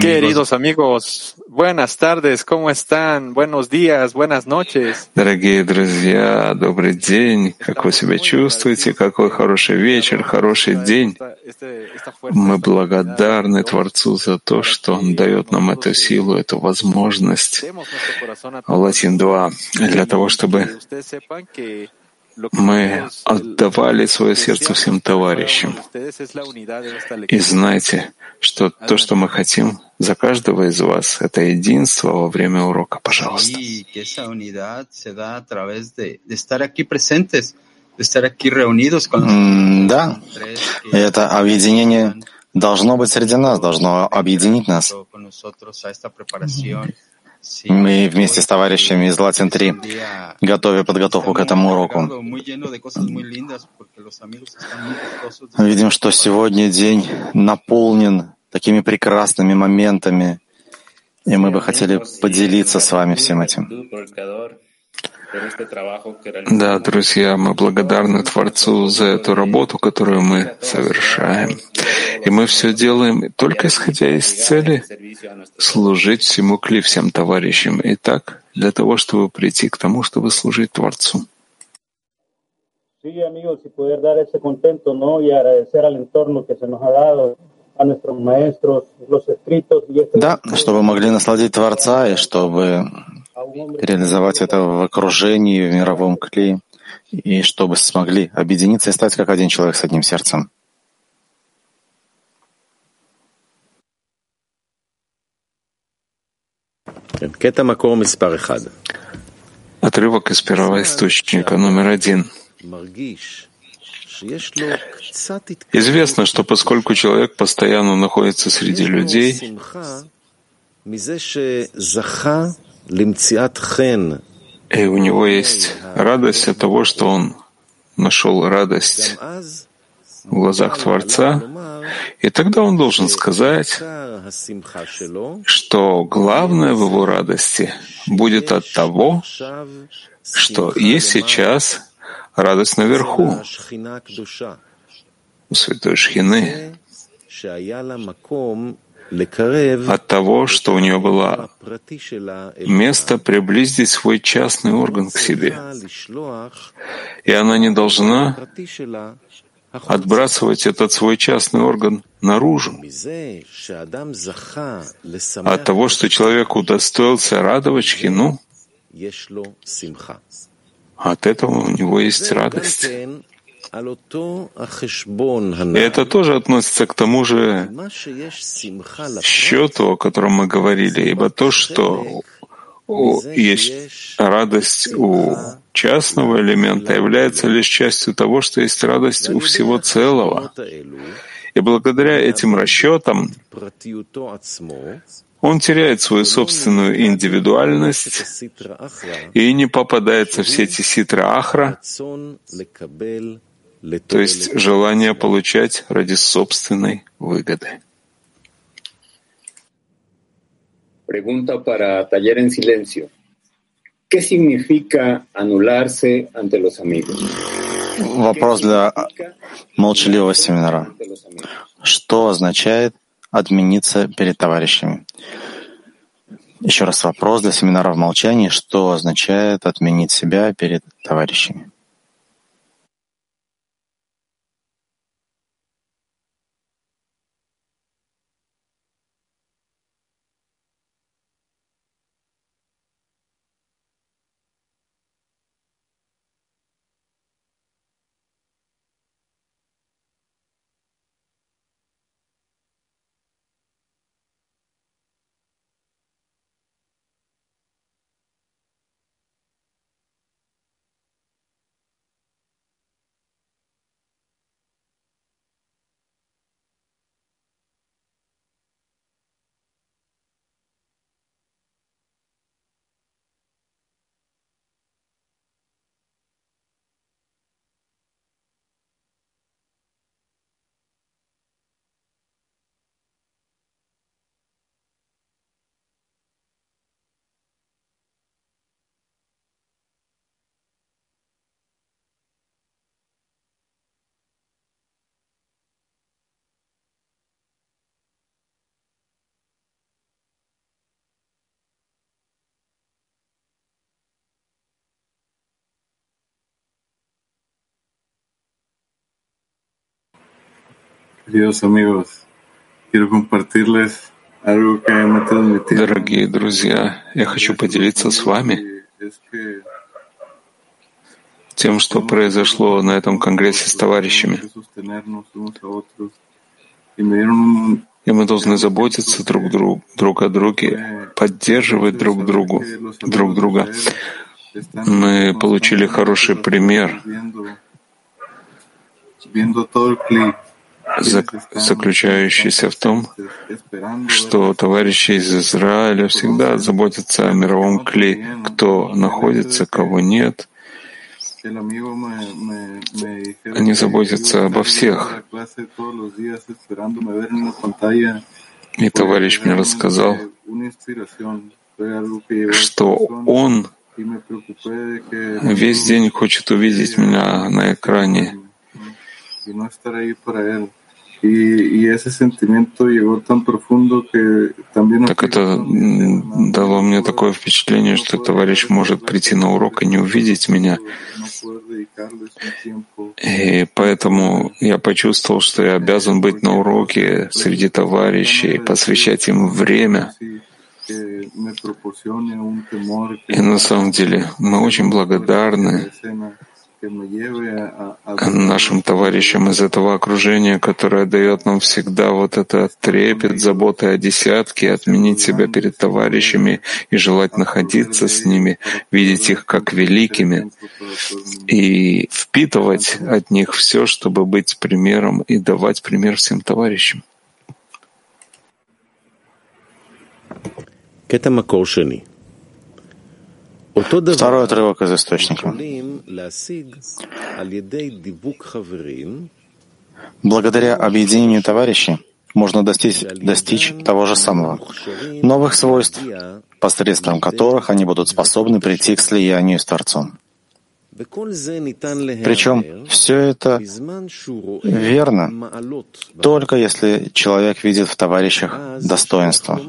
Queridos amigos, buenas tardes, ¿cómo están? Buenos días, buenas noches. Дорогие друзья, добрый день. Как вы себя чувствуете? Какой хороший вечер, хороший день. Мы благодарны Творцу за то, что Он дает нам эту силу, эту возможность. Латин 2. Для того, чтобы мы отдавали свое сердце всем товарищам. И знайте, что то, что мы хотим за каждого из вас, это единство во время урока, пожалуйста. Да, это объединение должно быть среди нас, должно объединить нас. Мы вместе с товарищами из Латин-3, готовя подготовку к этому уроку, видим, что сегодня день наполнен такими прекрасными моментами, и мы бы хотели поделиться с вами всем этим. Да, друзья, мы благодарны Творцу за эту работу, которую мы совершаем. И мы все делаем только исходя из цели служить всему Кли, всем товарищам. И так, для того, чтобы прийти к тому, чтобы служить Творцу. Да, чтобы могли насладить Творца и чтобы реализовать это в окружении, в мировом клее, и чтобы смогли объединиться и стать как один человек с одним сердцем. Отрывок из первого источника номер один. Известно, что поскольку человек постоянно находится среди людей, и у него есть радость от того, что он нашел радость в глазах Творца, и тогда он должен сказать, что главное в его радости будет от того, что есть сейчас радость наверху, у Святой Шхины, от того, что у нее было место приблизить свой частный орган к себе. И она не должна отбрасывать этот свой частный орган наружу. От того, что человек удостоился радовать шхину, от этого у него есть радость. И это тоже относится к тому же счету, о котором мы говорили, ибо то, что есть радость у частного элемента, является лишь частью того, что есть радость у всего целого. И благодаря этим расчетам он теряет свою собственную индивидуальность и не попадается в сети ситра ахра, то есть желание получать ради собственной выгоды. Pregunta para taller en silencio. ¿Qué significa anularse ante los amigos? Вопрос для молчаливого семинара. Что означает отмениться перед товарищами. Еще раз вопрос для семинара в молчании. Что означает отменить себя перед товарищами? Queridos amigos, quiero compartirles algo que me transmitido. Дорогие друзья, я хочу поделиться с вами тем, что произошло на этом конгрессе с товарищами. И мы должны заботиться друг, друг, друг о друге, поддерживать друг другу, друг друга. Мы получили хороший пример заключающийся в том, что товарищи из Израиля всегда заботятся о мировом кле, кто находится, кого нет. Они заботятся обо всех. И товарищ мне рассказал, что он весь день хочет увидеть меня на экране так это дало мне такое впечатление, что товарищ может прийти на урок и не увидеть меня. И поэтому я почувствовал, что я обязан быть на уроке среди товарищей, посвящать им время. И на самом деле мы очень благодарны нашим товарищам из этого окружения, которое дает нам всегда вот этот трепет, заботы о десятке, отменить себя перед товарищами и желать находиться с ними, видеть их как великими и впитывать от них все, чтобы быть примером и давать пример всем товарищам. Второй отрывок из источника. Благодаря объединению товарищей можно достичь, достичь того же самого, новых свойств, посредством которых они будут способны прийти к слиянию с Творцом. Причем все это верно, только если человек видит в товарищах достоинство.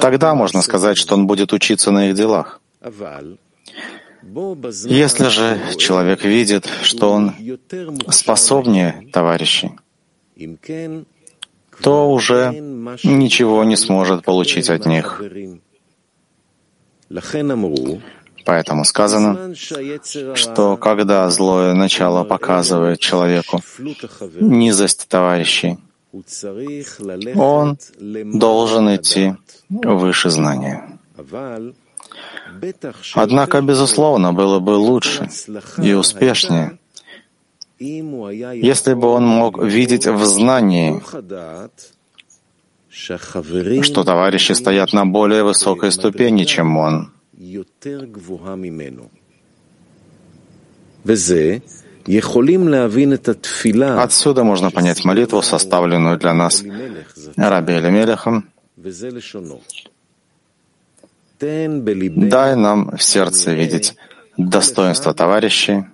Тогда можно сказать, что он будет учиться на их делах. Если же человек видит, что он способнее товарищей, то уже ничего не сможет получить от них. Поэтому сказано, что когда злое начало показывает человеку низость товарищей, он должен идти выше знания. Однако, безусловно, было бы лучше и успешнее, если бы он мог видеть в знании, что товарищи стоят на более высокой ступени, чем он. Отсюда можно понять молитву, составленную для нас Раби Элемелехом. Дай нам в сердце видеть достоинство товарищей,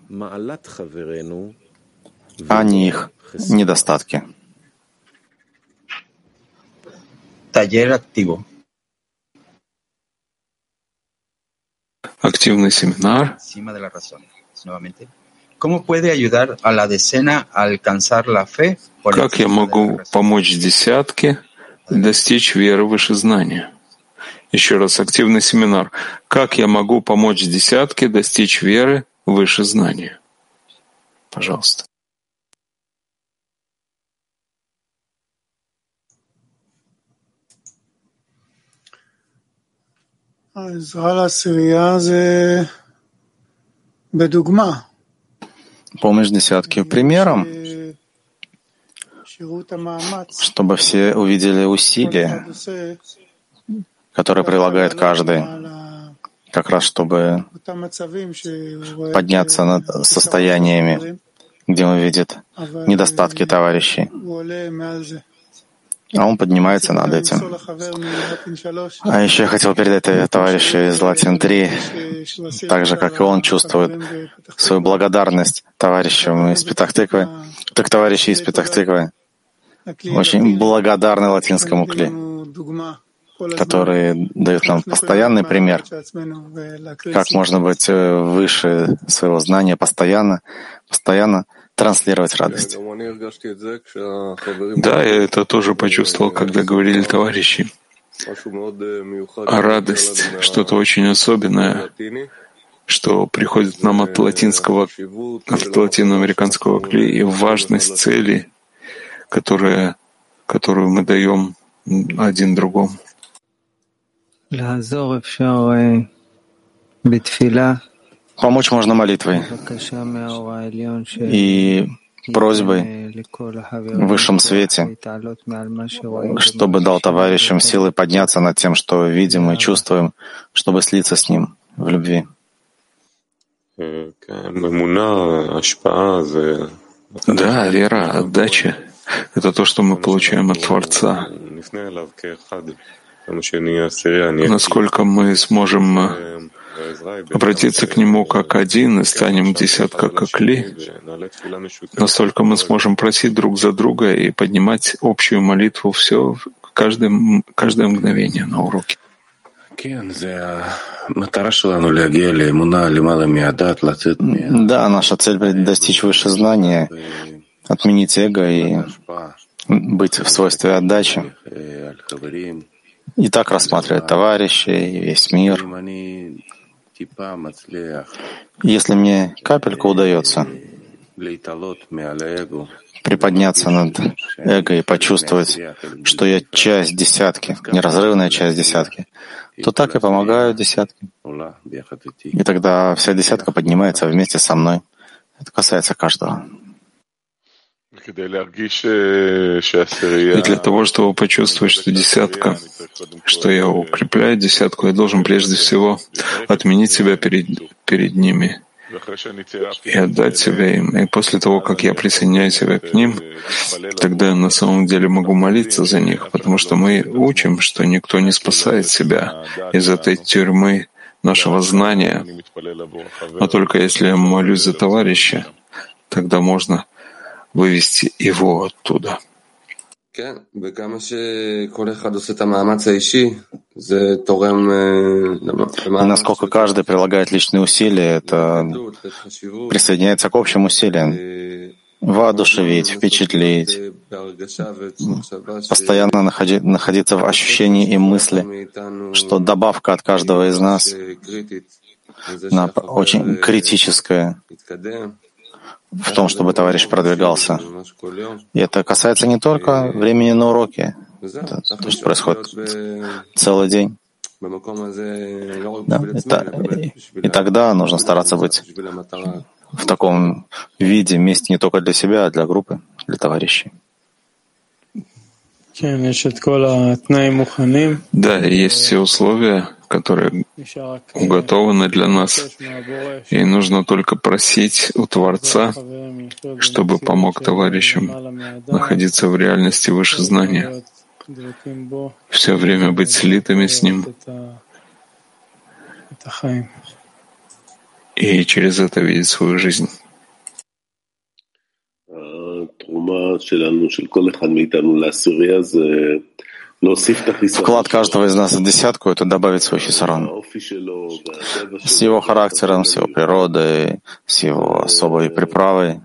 а не их недостатки. taller activo. Активный семинар. Encima de la razón. Nuevamente. ¿Cómo puede ayudar a la decena a alcanzar la fe? por Как я encima de la могу razón? помочь десятке достичь веры выше знания? Еще раз, активный семинар. Как я могу помочь десятке достичь веры выше знания? Пожалуйста. העזרה לעשירייה זה בדוגמה. помощь десятки примером, чтобы все увидели усилия, которые прилагает каждый, как раз чтобы подняться над состояниями, где он видит недостатки товарищей а он поднимается над этим. А еще я хотел передать товарищу из Латин 3, так же, как и он чувствует свою благодарность товарищам из Петахтыквы, так товарищи из Петахтыквы очень благодарны латинскому кли, который дает нам постоянный пример, как можно быть э, выше своего знания постоянно, постоянно — транслировать радость. Да, я это тоже почувствовал, когда говорили товарищи. А радость, что-то очень особенное, что приходит нам от латинского, от латиноамериканского клея, и важность цели, которая, которую мы даем один другому. Помочь можно молитвой и просьбой в высшем свете, чтобы дал товарищам силы подняться над тем, что видим и чувствуем, чтобы слиться с ним в любви. Да, вера, отдача — это то, что мы получаем от Творца. Насколько мы сможем э, обратиться к Нему как один и станем десятка как Ли, настолько мы сможем просить друг за друга и поднимать общую молитву все, каждое, каждое мгновение на уроке. Да, наша цель — достичь выше знания, отменить эго и быть в свойстве отдачи, и так рассматривать товарищей весь мир. Если мне капелька удается приподняться над эго и почувствовать, что я часть десятки, неразрывная часть десятки, то так и помогаю десятке. И тогда вся десятка поднимается вместе со мной. Это касается каждого. И для того, чтобы почувствовать, что десятка, что я укрепляю десятку, я должен прежде всего отменить себя перед, перед ними и отдать себя им. И после того, как я присоединяю себя к ним, тогда я на самом деле могу молиться за них, потому что мы учим, что никто не спасает себя из этой тюрьмы нашего знания, но только если я молюсь за товарища, тогда можно вывести его оттуда. Насколько каждый прилагает личные усилия, это присоединяется к общим усилиям. Воодушевить, впечатлить, постоянно находи, находиться в ощущении и мысли, что добавка от каждого из нас очень критическая, в том, чтобы товарищ продвигался. И это касается не только времени на уроке, это, то, что происходит целый день. Да, и, и тогда нужно стараться быть в таком виде, месте не только для себя, а для группы, для товарищей. Да, есть все условия которые נשאר רק уготованы для нас, לבקש מהבורא и нужно только просить у Творца, שהחברים לחיות чтобы במציאות помог של товарищам למעלה מהאדם, находиться в реальности выше знания, להיות דבקים בו, все время быть слитыми с Ним, את ה- את החיים. и через это видеть свою жизнь. התרומה שלנו, של כל אחד מאיתנו לעשירייה, זה Вклад каждого из нас в десятку — это добавить свой хисарон. С его характером, с его природой, с его особой приправой.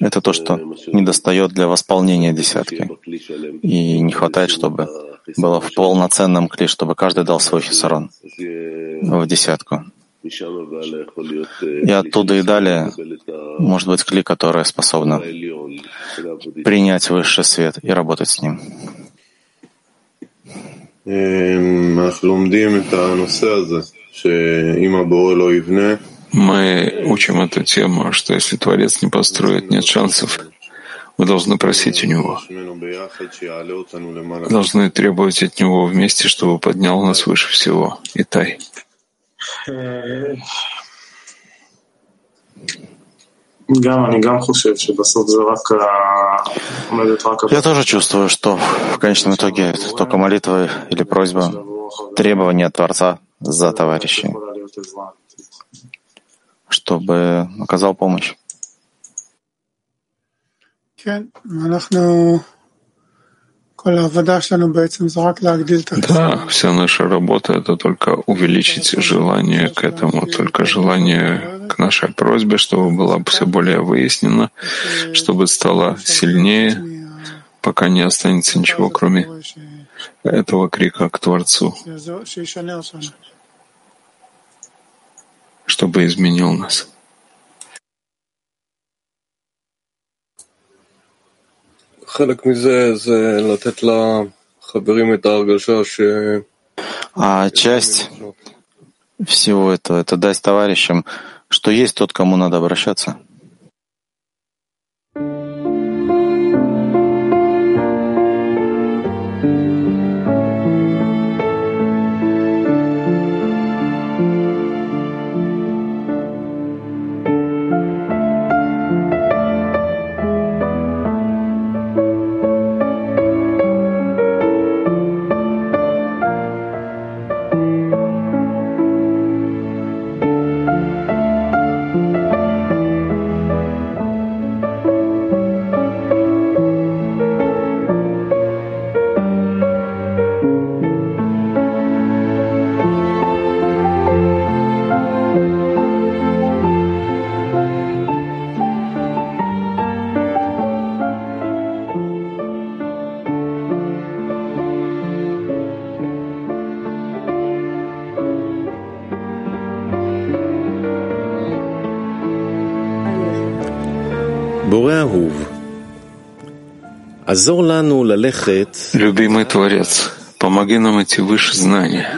Это то, что недостает для восполнения десятки. И не хватает, чтобы было в полноценном кли, чтобы каждый дал свой хисарон в десятку. И оттуда и далее может быть кли, которая способна принять высший свет и работать с ним. Мы учим эту тему, что если Творец не построит, нет шансов. Мы должны просить у Него. Мы должны требовать от Него вместе, чтобы поднял нас выше всего. Итай. Я тоже чувствую, что в конечном итоге это только молитва или просьба, требование Творца за товарищей, чтобы оказал помощь. Да, вся наша работа — это только увеличить желание к этому, только желание к нашей просьбе, чтобы была все более выяснена, чтобы стало сильнее, пока не останется ничего, кроме этого крика к Творцу, чтобы изменил нас. А часть всего этого — это дать товарищам, что есть тот, кому надо обращаться. Любимый Творец, помоги нам идти выше знания,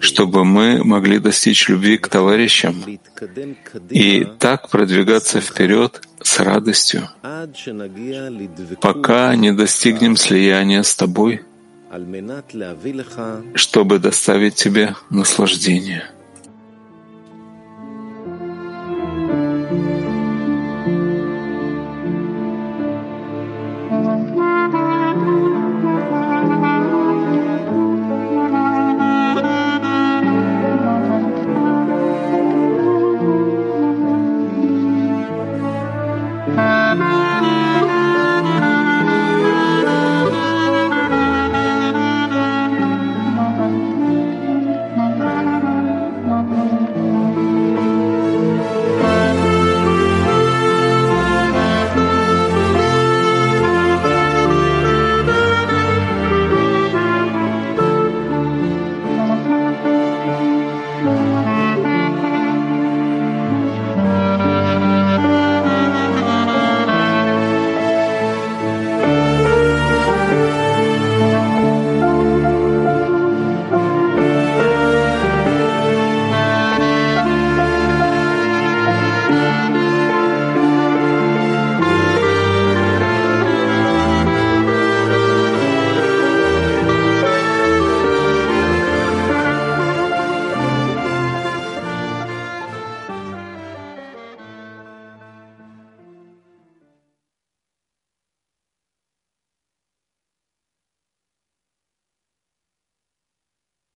чтобы мы могли достичь любви к товарищам и так продвигаться вперед с радостью, пока не достигнем слияния с Тобой, чтобы доставить Тебе наслаждение.